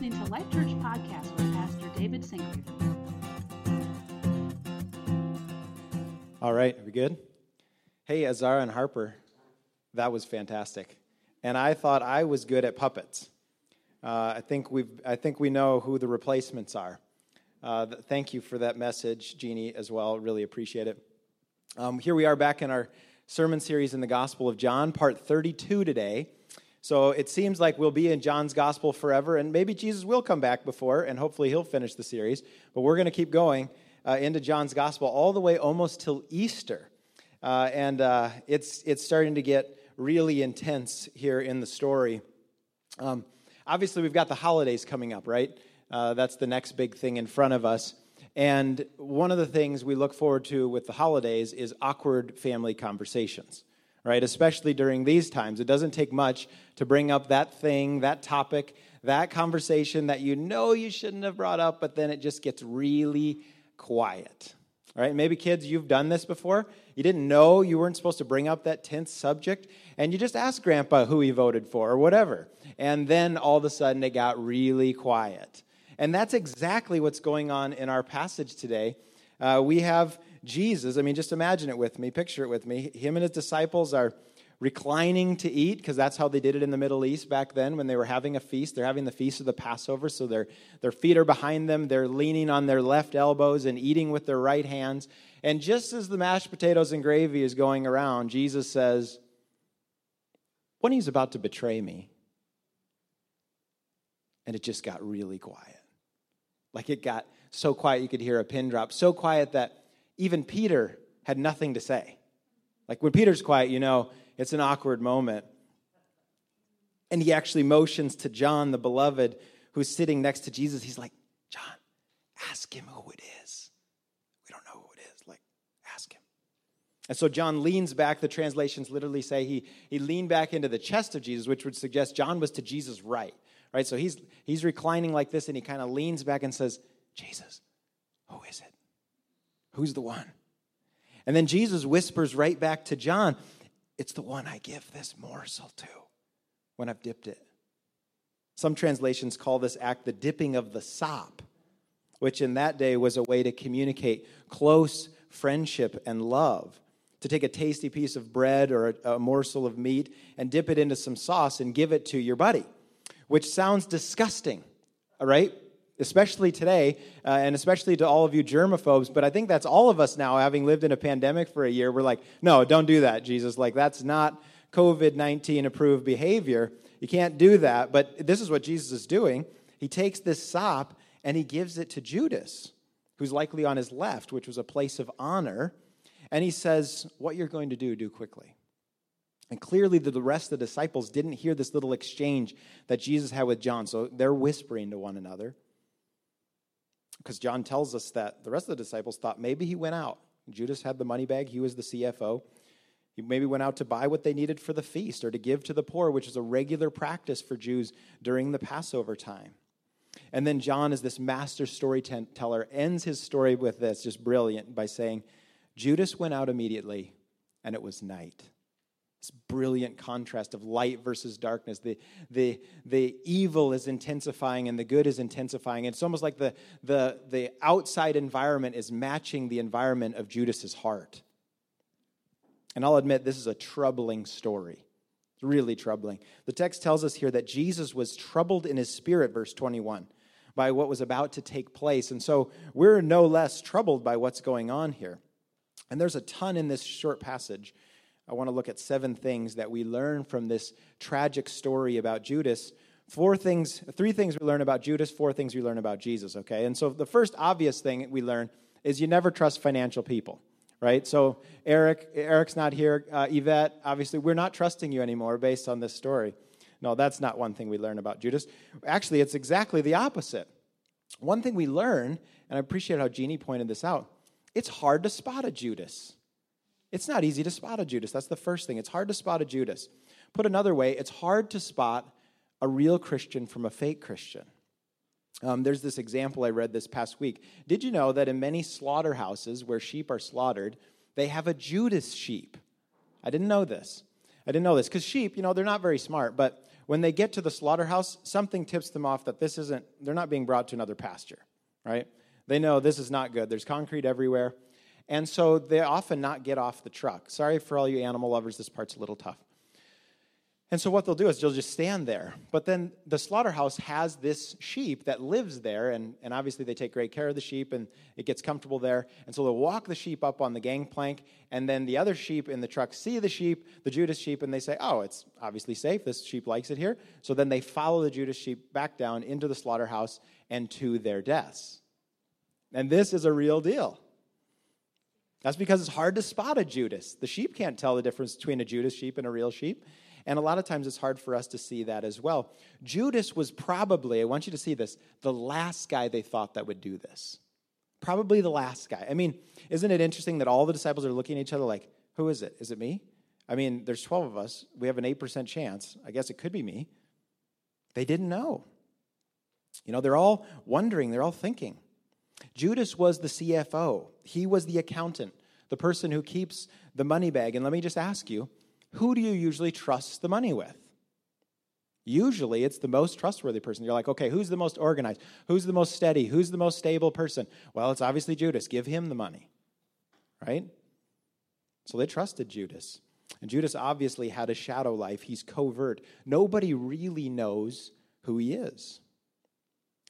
listening to Life Church Podcast with Pastor David Sinclair. All right, are we good? Hey, Azara and Harper, that was fantastic. And I thought I was good at puppets. Uh, I, think we've, I think we know who the replacements are. Uh, th- thank you for that message, Jeannie, as well. Really appreciate it. Um, here we are back in our sermon series in the Gospel of John, part 32 today. So it seems like we'll be in John's Gospel forever, and maybe Jesus will come back before, and hopefully he'll finish the series. But we're going to keep going uh, into John's Gospel all the way almost till Easter. Uh, and uh, it's, it's starting to get really intense here in the story. Um, obviously, we've got the holidays coming up, right? Uh, that's the next big thing in front of us. And one of the things we look forward to with the holidays is awkward family conversations, right? Especially during these times. It doesn't take much to bring up that thing, that topic, that conversation that you know you shouldn't have brought up, but then it just gets really quiet. All right, maybe kids, you've done this before. You didn't know you weren't supposed to bring up that tense subject, and you just asked grandpa who he voted for or whatever. And then all of a sudden it got really quiet. And that's exactly what's going on in our passage today. Uh, we have Jesus. I mean, just imagine it with me, picture it with me. Him and his disciples are reclining to eat because that's how they did it in the Middle East back then when they were having a feast. They're having the feast of the Passover, so their, their feet are behind them. They're leaning on their left elbows and eating with their right hands. And just as the mashed potatoes and gravy is going around, Jesus says, When he's about to betray me, and it just got really quiet. Like it got so quiet you could hear a pin drop, so quiet that even Peter had nothing to say. Like when Peter's quiet, you know, it's an awkward moment. And he actually motions to John, the beloved, who's sitting next to Jesus. He's like, John, ask him who it is. We don't know who it is. Like, ask him. And so John leans back. The translations literally say he, he leaned back into the chest of Jesus, which would suggest John was to Jesus' right. Right? So he's he's reclining like this and he kind of leans back and says, Jesus, who is it? Who's the one? And then Jesus whispers right back to John, it's the one I give this morsel to when I've dipped it. Some translations call this act the dipping of the sop, which in that day was a way to communicate close friendship and love. To take a tasty piece of bread or a, a, morsel of meat and dip it into some sauce and give it to your buddy, which sounds disgusting, all right? Especially today, uh, and especially to all of you germaphobes, but I think that's all of us now, having lived in a pandemic for a year. We're like, no, don't do that, Jesus. Like, that's not COVID 19 approved behavior. You can't do that. But this is what Jesus is doing. He takes this sop and he gives it to Judas, who's likely on his left, which was a place of honor. And he says, What you're going to do, do quickly. And clearly, the rest of the disciples didn't hear this little exchange that Jesus had with John. So they're whispering to one another because John tells us that the rest of the disciples thought maybe he went out. Judas had the money bag, he was the CFO. He maybe went out to buy what they needed for the feast or to give to the poor, which is a regular practice for Jews during the Passover time. And then John, as this master storyteller, ends his story with this, just brilliant, by saying, Judas went out immediately, and it was night. This brilliant contrast of light versus darkness. The, the, the evil is intensifying and the good is intensifying. It's almost like the, the, the outside environment is matching the environment of Judas's heart. And I'll admit, this is a troubling story. It's really troubling. The text tells us here that Jesus was troubled in his spirit, verse 21, by what was about to take place. And so we're no less troubled by what's going on here. And there's a ton in this short passage. I want to look at seven things that we learn from this tragic story about Judas. Four things, three things we learn about Judas, four things we learn about Jesus, okay? And so the first obvious thing we learn is you never trust financial people, right? So Eric, Eric's not here. Uh, Yvette, obviously, we're not trusting you anymore based on this story. No, that's not one thing we learn about Judas. Actually, it's exactly the opposite. One thing we learn, and I appreciate how Jeannie pointed this out, it's hard to spot a Judas. It's not easy to spot a Judas. That's the first thing. It's hard to spot a Judas. Put another way, it's hard to spot a real Christian from a fake Christian. Um, there's this example I read this past week. Did you know that in many slaughterhouses where sheep are slaughtered, they have a Judas sheep? I didn't know this. I didn't know this because sheep, you know, they're not very smart, but when they get to the slaughterhouse, something tips them off that this isn't, they're not being brought to another pasture, right? They know this is not good. There's concrete everywhere. And so they often not get off the truck. Sorry for all you animal lovers, this part's a little tough. And so what they'll do is they'll just stand there. But then the slaughterhouse has this sheep that lives there, and, and obviously they take great care of the sheep and it gets comfortable there. And so they'll walk the sheep up on the gangplank, and then the other sheep in the truck see the sheep, the Judas sheep, and they say, Oh, it's obviously safe. This sheep likes it here. So then they follow the Judas sheep back down into the slaughterhouse and to their deaths. And this is a real deal. That's because it's hard to spot a Judas. The sheep can't tell the difference between a Judas sheep and a real sheep. And a lot of times it's hard for us to see that as well. Judas was probably, I want you to see this, the last guy they thought that would do this. Probably the last guy. I mean, isn't it interesting that all the disciples are looking at each other like, who is it? Is it me? I mean, there's 12 of us. We have an 8% chance. I guess it could be me. They didn't know. You know, they're all wondering, they're all thinking. Judas was the CFO, he was the accountant, the person who keeps the money bag. And let me just ask you who do you usually trust the money with? Usually it's the most trustworthy person. You're like, okay, who's the most organized? Who's the most steady? Who's the most stable person? Well, it's obviously Judas. Give him the money, right? So they trusted Judas. And Judas obviously had a shadow life. He's covert. Nobody really knows who he is.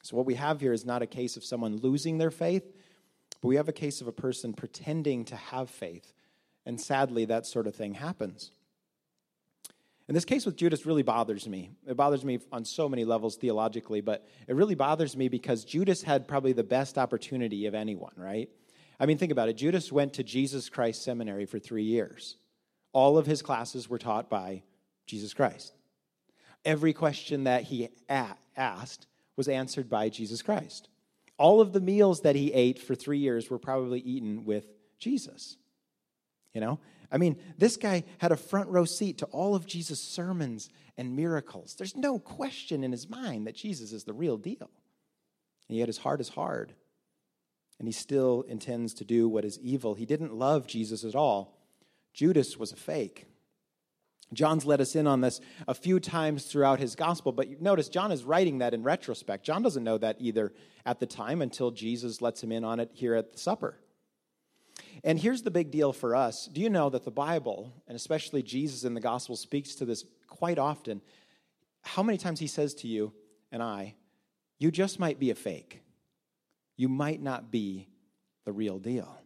So, what we have here is not a case of someone losing their faith, but we have a case of a person pretending to have faith. And sadly, that sort of thing happens. And this case with Judas really bothers me. It bothers me on so many levels theologically, but it really bothers me because Judas had probably the best opportunity of anyone, right? I mean, think about it. Judas went to Jesus Christ Seminary for three years. All of his classes were taught by Jesus Christ. Every question that he asked was answered by Jesus Christ. All of the meals that he ate for three years were probably eaten with Jesus. You know, I mean, this guy had a front row seat to all of Jesus' sermons and miracles. There's no question in his mind that Jesus is the real deal. And yet his heart is hard. And he still intends to do what is evil. He didn't love Jesus at all. Judas was a fake. John's let us in on this a few times throughout his gospel, but notice John is writing that in retrospect. John doesn't know that either at the time until Jesus lets him in on it here at the supper. And here's the big deal for us. Do you know that the Bible, and especially Jesus in the gospel, speaks to this quite often? How many times he says to you and I, you just might be a fake. You might not be the real deal.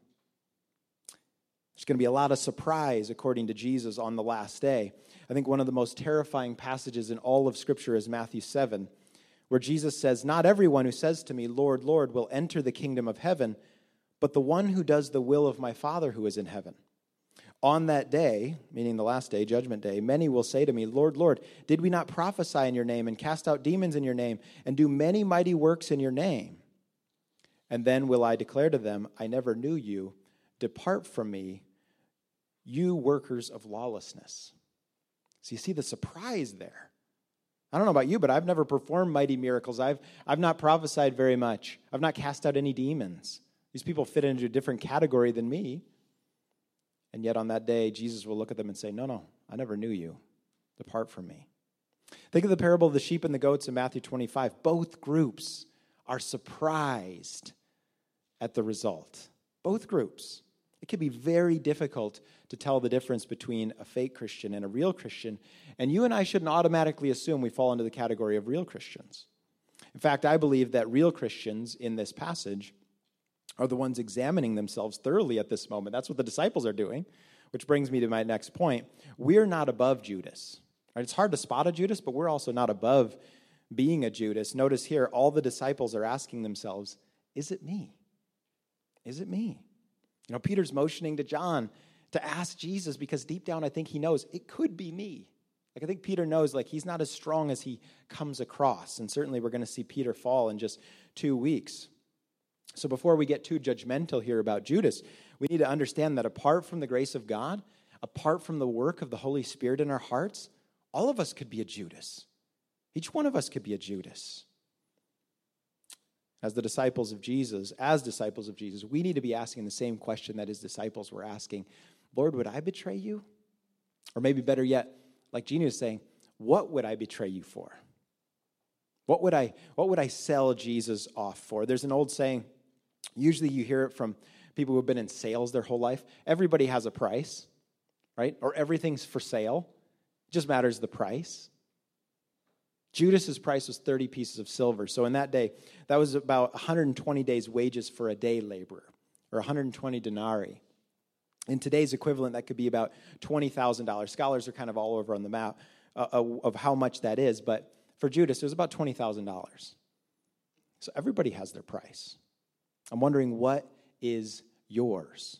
There's going to be a lot of surprise, according to Jesus, on the last day. I think one of the most terrifying passages in all of Scripture is Matthew 7, where Jesus says, Not everyone who says to me, Lord, Lord, will enter the kingdom of heaven but the one who does the will of my Father who is in heaven. On that day, meaning the last day, judgment day, many will say to me, Lord, Lord, did we not prophesy in your name and cast out demons in your name and do many mighty works in your name? And then will I declare to them, I never knew you. Depart from me, you workers of lawlessness. So you see the surprise there. I don't know about you, but I've never performed mighty miracles. I've, I've not prophesied very much. I've not cast out any demons. These people fit into a different category than me. And yet on that day, Jesus will look at them and say, No, no, I never knew you. Depart from me. Think of the parable of the sheep and the goats in Matthew 25. Both groups are surprised at the result. Both groups. It can be very difficult to tell the difference between a fake Christian and a real Christian. And you and I shouldn't automatically assume we fall into the category of real Christians. In fact, I believe that real Christians in this passage are the ones examining themselves thoroughly at this moment. That's what the disciples are doing, which brings me to my next point. We're not above Judas. Right? It's hard to spot a Judas, but we're also not above being a Judas. Notice here, all the disciples are asking themselves, Is it me? Is it me? You know, Peter's motioning to John to ask Jesus because deep down I think he knows it could be me. Like I think Peter knows like he's not as strong as he comes across. And certainly we're going to see Peter fall in just 2 weeks. So before we get too judgmental here about Judas, we need to understand that apart from the grace of God, apart from the work of the Holy Spirit in our hearts, all of us could be a Judas. Each one of us could be a Judas. As the disciples of Jesus, as disciples of Jesus, we need to be asking the same question that his disciples were asking Lord, would I betray you? Or maybe better yet, like Jeannie was saying, what would I betray you for? What would I, what would I sell Jesus off for? There's an old saying, usually you hear it from people who have been in sales their whole life. Everybody has a price, right? Or everything's for sale. It just matters the price. Judas's price was 30 pieces of silver. So in that day, that was about 120 days' wages for a day laborer, or 120 denarii. In today's equivalent, that could be about $20,000. Scholars are kind of all over on the map uh, uh, of how much that is, but for Judas, it was about $20,000. So everybody has their price. I'm wondering what is yours?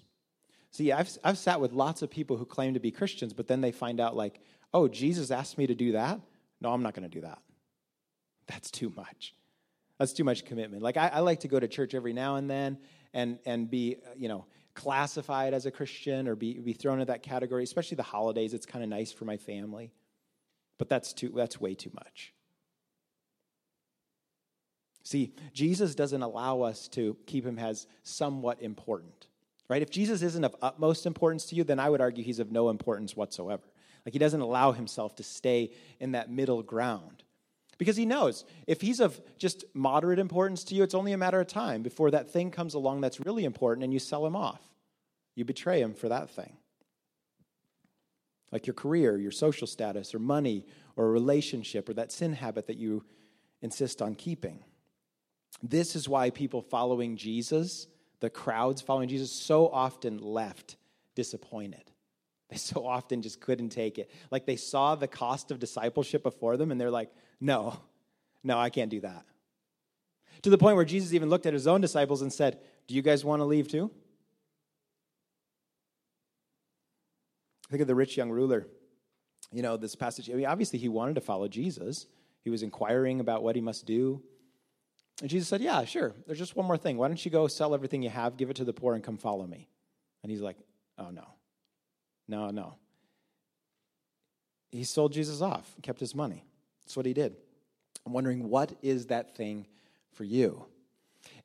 See, I've, I've sat with lots of people who claim to be Christians, but then they find out, like, oh, Jesus asked me to do that? No, I'm not going to do that. That's too much. That's too much commitment. Like, I, I like to go to church every now and then and, and be, you know, classified as a Christian or be, be thrown in that category, especially the holidays. It's kind of nice for my family. But that's, too, that's way too much. See, Jesus doesn't allow us to keep him as somewhat important, right? If Jesus isn't of utmost importance to you, then I would argue he's of no importance whatsoever. Like he doesn't allow himself to stay in that middle ground. Because he knows if he's of just moderate importance to you, it's only a matter of time before that thing comes along that's really important and you sell him off. You betray him for that thing. Like your career, your social status, or money, or a relationship, or that sin habit that you insist on keeping. This is why people following Jesus, the crowds following Jesus, so often left disappointed. They so often just couldn't take it. Like they saw the cost of discipleship before them and they're like, no, no, I can't do that. To the point where Jesus even looked at his own disciples and said, Do you guys want to leave too? Think of the rich young ruler. You know, this passage, I mean, obviously he wanted to follow Jesus. He was inquiring about what he must do. And Jesus said, Yeah, sure. There's just one more thing. Why don't you go sell everything you have, give it to the poor, and come follow me? And he's like, Oh, no. No, no. He sold Jesus off, kept his money. That's what he did. I'm wondering, what is that thing for you?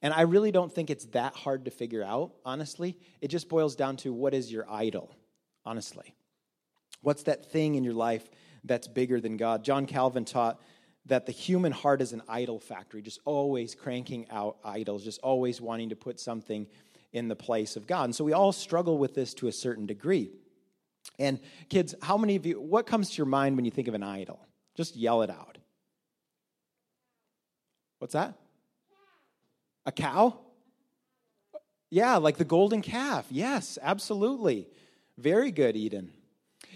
And I really don't think it's that hard to figure out, honestly. It just boils down to what is your idol, honestly? What's that thing in your life that's bigger than God? John Calvin taught that the human heart is an idol factory, just always cranking out idols, just always wanting to put something in the place of God. And so we all struggle with this to a certain degree. And kids, how many of you, what comes to your mind when you think of an idol? Just yell it out. What's that? A cow? Yeah, like the golden calf. Yes, absolutely. Very good, Eden.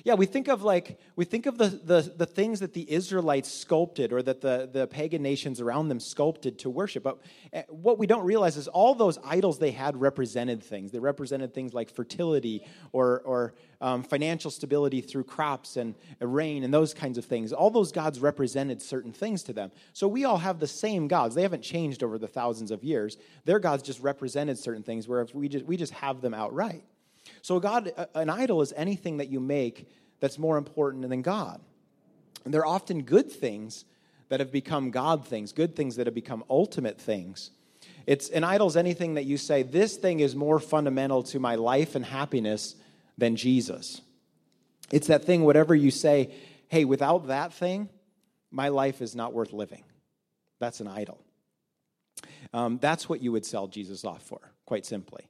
Yeah, we think of like we think of the, the, the things that the Israelites sculpted or that the, the pagan nations around them sculpted to worship. But eh, what we don't realize is all those idols they had represented things. They represented things like fertility or, or um, financial stability through crops and rain and those kinds of things. All those gods represented certain things to them. So we all have the same gods. They haven't changed over the thousands of years. Their gods just represented certain things, whereas we just, we just have them outright. So, God, an idol is anything that you make that's more important than God. And they're often good things that have become God things, good things that have become ultimate things. It's an idol is anything that you say, this thing is more fundamental to my life and happiness than Jesus. It's that thing, whatever you say, hey, without that thing, my life is not worth living. That's an idol. Um, that's what you would sell Jesus off for, quite simply.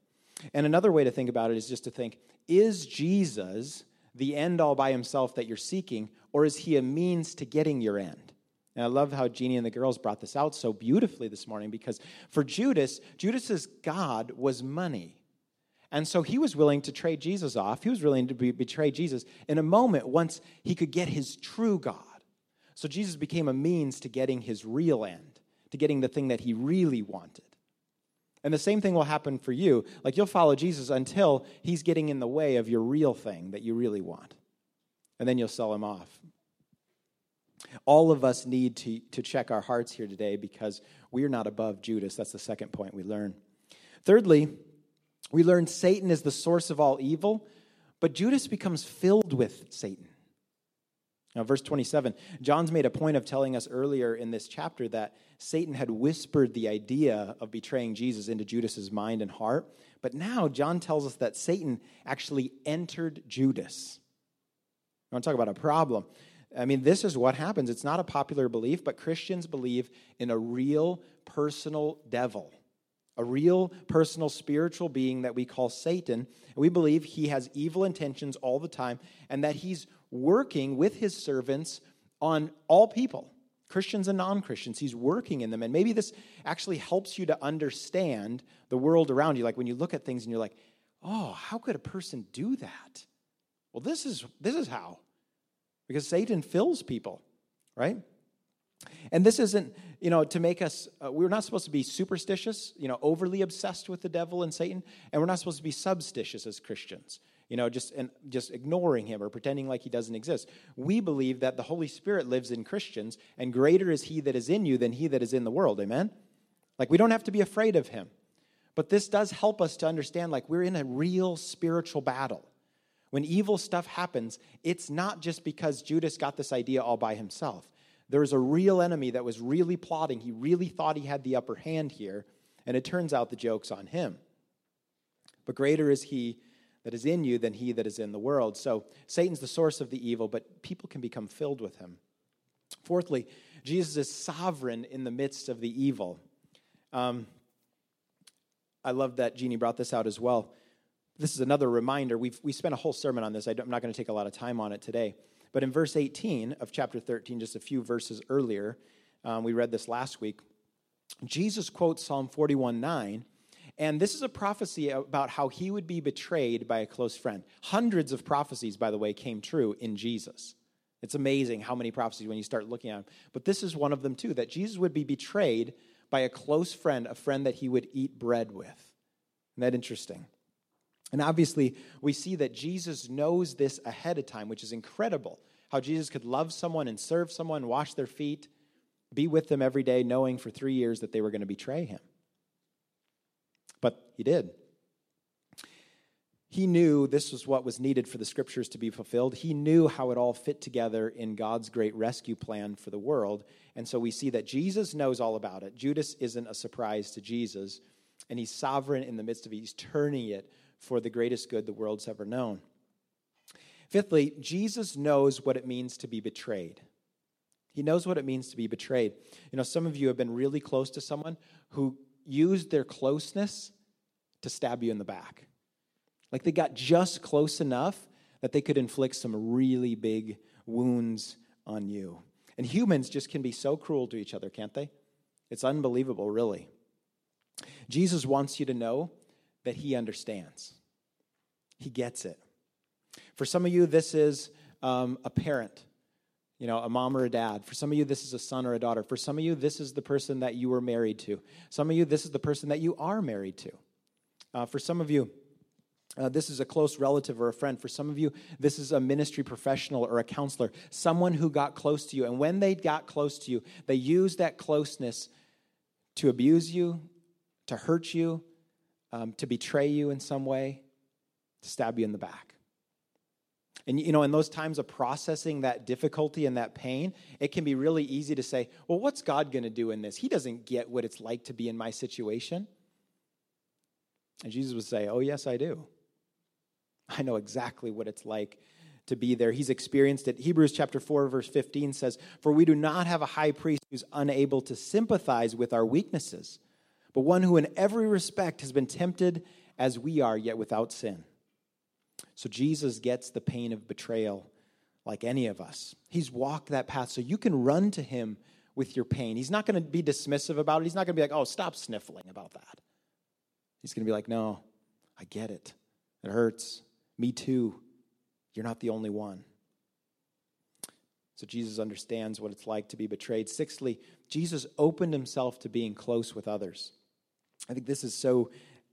And another way to think about it is just to think is Jesus the end all by himself that you're seeking, or is he a means to getting your end? And I love how Jeannie and the girls brought this out so beautifully this morning because for Judas, Judas's God was money. And so he was willing to trade Jesus off. He was willing to be, betray Jesus in a moment once he could get his true God. So Jesus became a means to getting his real end, to getting the thing that he really wanted. And the same thing will happen for you. Like you'll follow Jesus until he's getting in the way of your real thing that you really want. And then you'll sell him off. All of us need to, to check our hearts here today because we are not above Judas. That's the second point we learn. Thirdly, we learn Satan is the source of all evil, but Judas becomes filled with Satan. Now, verse 27, John's made a point of telling us earlier in this chapter that Satan had whispered the idea of betraying Jesus into Judas's mind and heart. But now John tells us that Satan actually entered Judas. I want to talk about a problem. I mean, this is what happens. It's not a popular belief, but Christians believe in a real personal devil, a real personal spiritual being that we call Satan. We believe he has evil intentions all the time and that he's working with his servants on all people, Christians and non Christians. He's working in them. And maybe this actually helps you to understand the world around you. Like when you look at things and you're like, oh, how could a person do that? Well, this is, this is how because Satan fills people, right? And this isn't, you know, to make us, uh, we're not supposed to be superstitious, you know, overly obsessed with the devil and Satan, and we're not supposed to be substitious as Christians, you know, just, and just ignoring him or pretending like he doesn't exist. We believe that the Holy Spirit lives in Christians, and greater is he that is in you than he that is in the world, amen? Like, we don't have to be afraid of him. But this does help us to understand, like, we're in a real spiritual battle. When evil stuff happens, it's not just because Judas got this idea all by himself. There's a real enemy that was really plotting. He really thought he had the upper hand here, and it turns out the joke's on him. But greater is he that is in you than he that is in the world. So Satan's the source of the evil, but people can become filled with him. Fourthly, Jesus is sovereign in the midst of the evil. Um, I love that Jeannie brought this out as well this is another reminder. We've we spent a whole sermon on this. I'm not going to take a lot of time on it today. But in verse 18 of chapter 13, just a few verses earlier, um, we read this last week. Jesus quotes Psalm 41 9, and this is a prophecy about how he would be betrayed by a close friend. Hundreds of prophecies, by the way, came true in Jesus. It's amazing how many prophecies when you start looking at them. But this is one of them too that Jesus would be betrayed by a close friend, a friend that he would eat bread with. Isn't that interesting? And obviously, we see that Jesus knows this ahead of time, which is incredible. How Jesus could love someone and serve someone, wash their feet, be with them every day, knowing for three years that they were going to betray him. But he did. He knew this was what was needed for the scriptures to be fulfilled. He knew how it all fit together in God's great rescue plan for the world. And so we see that Jesus knows all about it. Judas isn't a surprise to Jesus, and he's sovereign in the midst of it. He's turning it for the greatest good the world's ever known. Fifthly, Jesus knows what it means to be betrayed. He knows what it means to be betrayed. You know, some of you have been really close to someone who used their closeness to stab you in the back. Like they got just close enough that they could inflict some really big wounds on you. And humans just can be so cruel to each other, can't they? It's unbelievable, really. Jesus wants you to know that he understands. He gets it. For some of you, this is um, a parent, you know, a mom or a dad. For some of you, this is a son or a daughter. For some of you, this is the person that you were married to. Some of you, this is the person that you are married to. Uh, for some of you, uh, this is a close relative or a friend. For some of you, this is a ministry professional or a counselor, someone who got close to you. And when they got close to you, they used that closeness to abuse you, to hurt you, um, to betray you in some way, to stab you in the back. And you know, in those times of processing that difficulty and that pain, it can be really easy to say, well, what's God going to do in this? He doesn't get what it's like to be in my situation. And Jesus would say, oh, yes, I do. I know exactly what it's like to be there. He's experienced it. Hebrews chapter 4 verse 15 says, "For we do not have a high priest who's unable to sympathize with our weaknesses, but one who in every respect has been tempted as we are, yet without sin. So Jesus gets the pain of betrayal like any of us. He's walked that path so you can run to him with your pain. He's not going to be dismissive about it. He's not going to be like, oh, stop sniffling about that. He's going to be like, no, I get it. It hurts. Me too. You're not the only one. So Jesus understands what it's like to be betrayed. Sixthly, Jesus opened himself to being close with others. I think this is so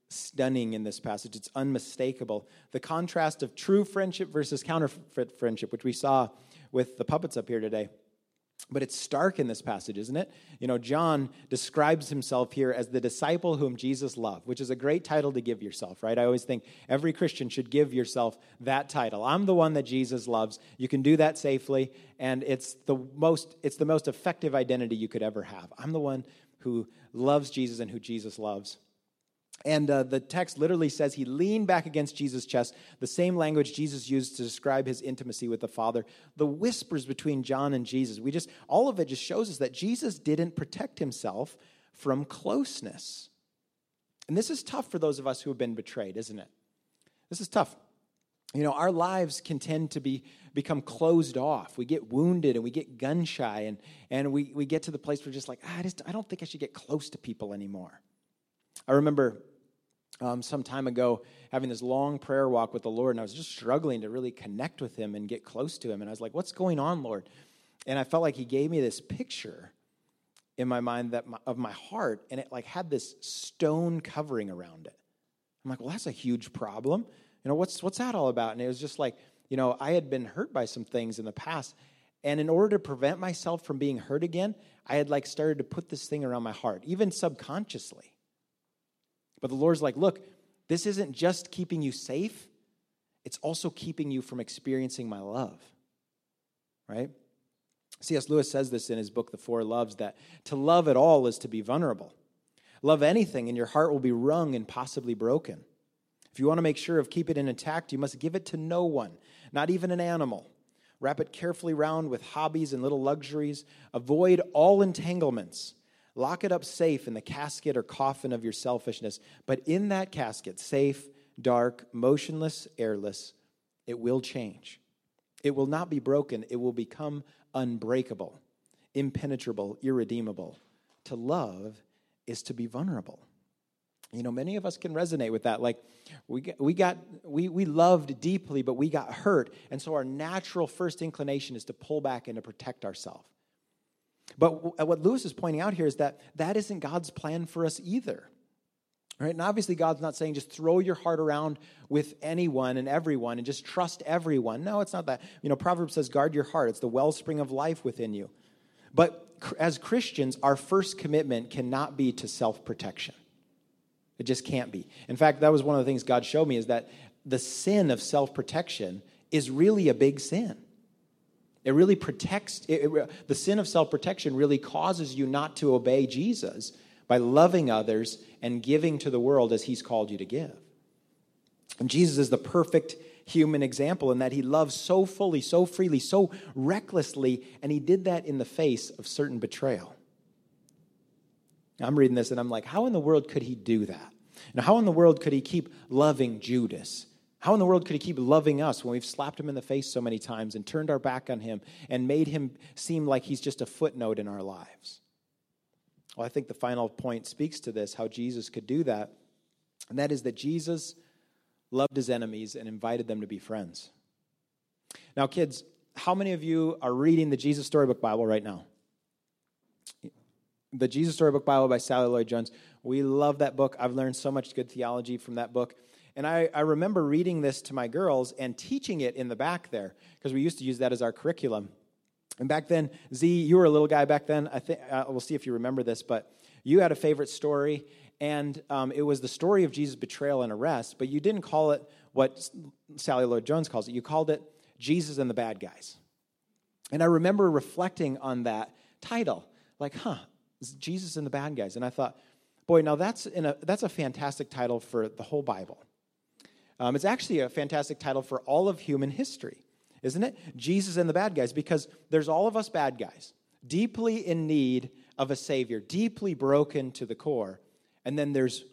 stunning in this passage. It's unmistakable. The contrast of true friendship versus counterfeit friendship, which we saw with the puppets up here today. But it's stark in this passage, isn't it? You know, John describes himself here as the disciple whom Jesus loved, which is a great title to give yourself, right? I always think every Christian should give yourself that title. I'm the one that Jesus loves. You can do that safely, and it's the most it's the most effective identity you could ever have. I'm the one who loves Jesus and who Jesus loves. And uh, the text literally says he leaned back against Jesus' chest, the same language Jesus used to describe his intimacy with the Father. The whispers between John and Jesus, we just, all of it just shows us that Jesus didn't protect himself from closeness. And this is tough for those of us who have been betrayed, isn't it? This is tough. You know, our lives can tend to be become closed off. We get wounded and we get gun shy, and, and we, we get to the place where just like, ah, I, just, I don't think I should get close to people anymore. I remember um, some time ago having this long prayer walk with the Lord, and I was just struggling to really connect with Him and get close to Him. And I was like, What's going on, Lord? And I felt like He gave me this picture in my mind that my, of my heart, and it like had this stone covering around it. I'm like, Well, that's a huge problem. You know, what's what's that all about? And it was just like, you know, I had been hurt by some things in the past. And in order to prevent myself from being hurt again, I had like started to put this thing around my heart, even subconsciously. But the Lord's like, look, this isn't just keeping you safe, it's also keeping you from experiencing my love. Right? C.S. Lewis says this in his book, The Four Loves, that to love at all is to be vulnerable. Love anything, and your heart will be wrung and possibly broken. If you want to make sure of keep it intact, you must give it to no one, not even an animal. Wrap it carefully round with hobbies and little luxuries. Avoid all entanglements. Lock it up safe in the casket or coffin of your selfishness. But in that casket, safe, dark, motionless, airless, it will change. It will not be broken, it will become unbreakable, impenetrable, irredeemable. To love is to be vulnerable. You know, many of us can resonate with that. Like, we got, we got, we, we loved deeply, but we got hurt. And so our natural first inclination is to pull back and to protect ourselves. But uh, what Lewis is pointing out here is that that isn't God's plan for us either. Right? And obviously, God's not saying just throw your heart around with anyone and everyone and just trust everyone. No, it's not that. You know, Proverbs says, guard your heart. It's the wellspring of life within you. But as Christians, our first commitment cannot be to self protection. It just can't be. In fact, that was one of the things God showed me is that the sin of self protection is really a big sin. It really protects, it, it, the sin of self protection really causes you not to obey Jesus by loving others and giving to the world as he's called you to give. And Jesus is the perfect human example in that he loves so fully, so freely, so recklessly, and he did that in the face of certain betrayal. I'm reading this and I'm like, how in the world could he do that? Now, how in the world could he keep loving Judas how in the world could he keep loving us when we've slapped him in the face so many times and turned our back on him and made him seem like he's just a footnote in our lives? Well, I think the final point speaks to this how Jesus could do that, and that is that Jesus loved his enemies and invited them to be friends. Now, kids, how many of you are reading the Jesus Storybook Bible right now? The Jesus Storybook Bible by Sally Lloyd Jones. We love that book. I've learned so much good theology from that book. And I, I remember reading this to my girls and teaching it in the back there because we used to use that as our curriculum. And back then, Z, you were a little guy back then. I think uh, we'll see if you remember this, but you had a favorite story, and um, it was the story of Jesus' betrayal and arrest. But you didn't call it what Sally Lloyd Jones calls it. You called it Jesus and the Bad Guys. And I remember reflecting on that title, like, huh, Jesus and the Bad Guys. And I thought, boy, now that's a, that's a fantastic title for the whole Bible. Um, it's actually a fantastic title for all of human history, isn't it? Jesus and the bad guys, because there's all of us bad guys, deeply in need of a Savior, deeply broken to the core. And then there's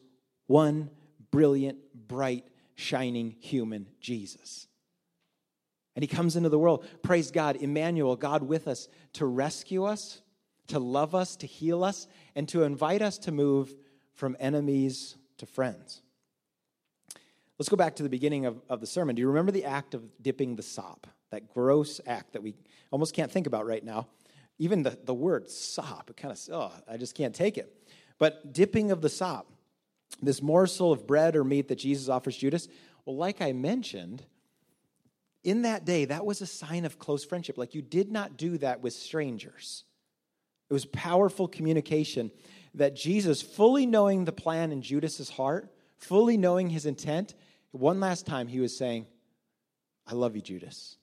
one brilliant, bright, shining human, Jesus. And he comes into the world, praise God, Emmanuel, God with us, to rescue us, to love us, to heal us, and to invite us to move from enemies to friends. Let's go back to the beginning of, of the sermon. Do you remember the act of dipping the sop? That gross act that we almost can't think about right now. Even the, the word sop, it kind of, oh, I just can't take it. But dipping of the sop, this morsel of bread or meat that Jesus offers Judas, well, like I mentioned, in that day, that was a sign of close friendship. Like you did not do that with strangers. It was powerful communication that Jesus, fully knowing the plan in Judas's heart, fully knowing his intent, one last time he was saying, I love you, Judas.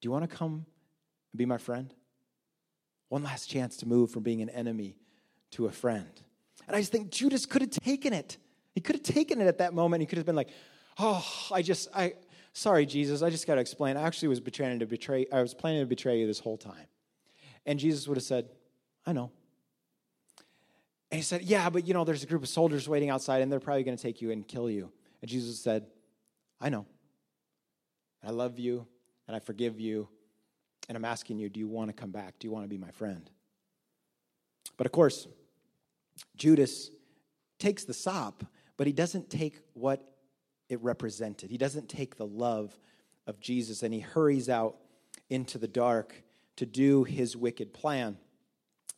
Do you want to come and be my friend? One last chance to move from being an enemy to a friend. And I just think Judas could have taken it. He could have taken it at that moment. He could have been like, oh, I just, I, sorry, Jesus, I just got to explain. I actually was betraying to betray, I was planning to betray you this whole time. And Jesus would have said, I know. And he said, Yeah, but you know, there's a group of soldiers waiting outside and they're probably going to take you and kill you. And Jesus said, I know. I love you and I forgive you. And I'm asking you, do you want to come back? Do you want to be my friend? But of course, Judas takes the sop, but he doesn't take what it represented. He doesn't take the love of Jesus and he hurries out into the dark to do his wicked plan.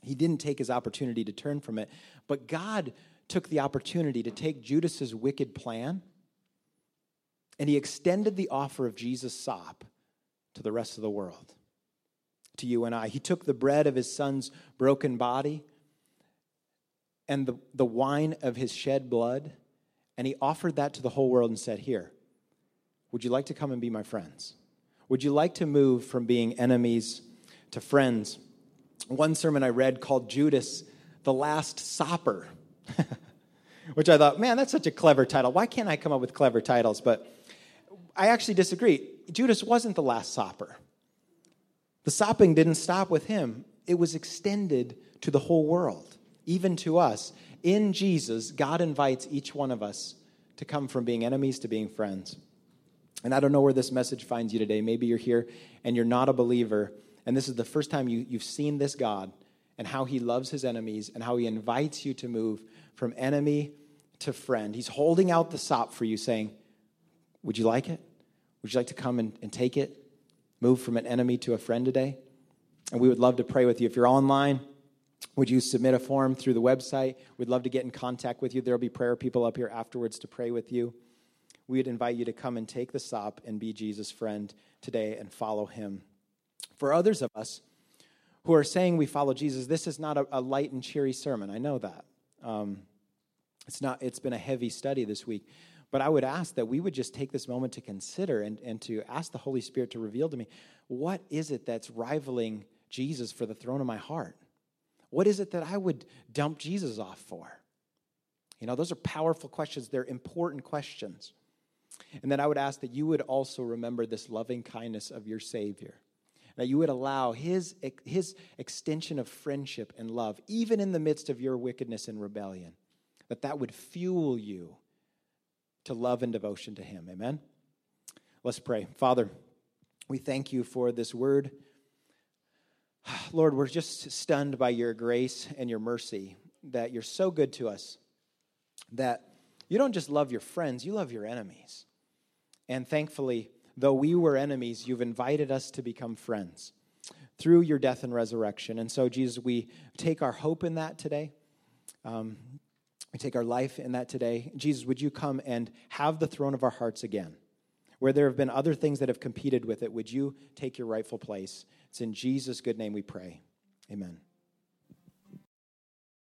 He didn't take his opportunity to turn from it, but God took the opportunity to take Judas's wicked plan and he extended the offer of Jesus' sop to the rest of the world, to you and I. He took the bread of his son's broken body and the, the wine of his shed blood, and he offered that to the whole world and said, Here, would you like to come and be my friends? Would you like to move from being enemies to friends? One sermon I read called Judas, the Last Sopper, which I thought, man, that's such a clever title. Why can't I come up with clever titles? But I actually disagree. Judas wasn't the Last Sopper. The sopping didn't stop with him, it was extended to the whole world even to us. In Jesus, God invites each one of us to come from being enemies to being friends. And I don't know where this message finds you today. Maybe you're here and you're not a believer, and this is the first time you, you've seen this God and how he loves his enemies and how he invites you to move from enemy to friend. He's holding out the sop for you, saying, Would you like it? Would you like to come and, and take it? Move from an enemy to a friend today? And we would love to pray with you. If you're online, would you submit a form through the website? We'd love to get in contact with you. There'll be prayer people up here afterwards to pray with you. We'd invite you to come and take the sop and be Jesus' friend today and follow him. For others of us who are saying we follow Jesus, this is not a, a light and cheery sermon. I know that. Um, it's, not, it's been a heavy study this week. But I would ask that we would just take this moment to consider and, and to ask the Holy Spirit to reveal to me what is it that's rivaling Jesus for the throne of my heart? What is it that I would dump Jesus off for? You know, those are powerful questions. They're important questions. And then I would ask that you would also remember this loving kindness of your Savior. That you would allow his, his extension of friendship and love, even in the midst of your wickedness and rebellion, that that would fuel you to love and devotion to him. Amen? Let's pray. Father, we thank you for this word. Lord, we're just stunned by your grace and your mercy that you're so good to us that you don't just love your friends, you love your enemies. And thankfully, though we were enemies, you've invited us to become friends through your death and resurrection. And so, Jesus, we take our hope in that today. Um, we take our life in that today. Jesus, would you come and have the throne of our hearts again? Where there have been other things that have competed with it, would you take your rightful place? It's in Jesus' good name we pray. Amen.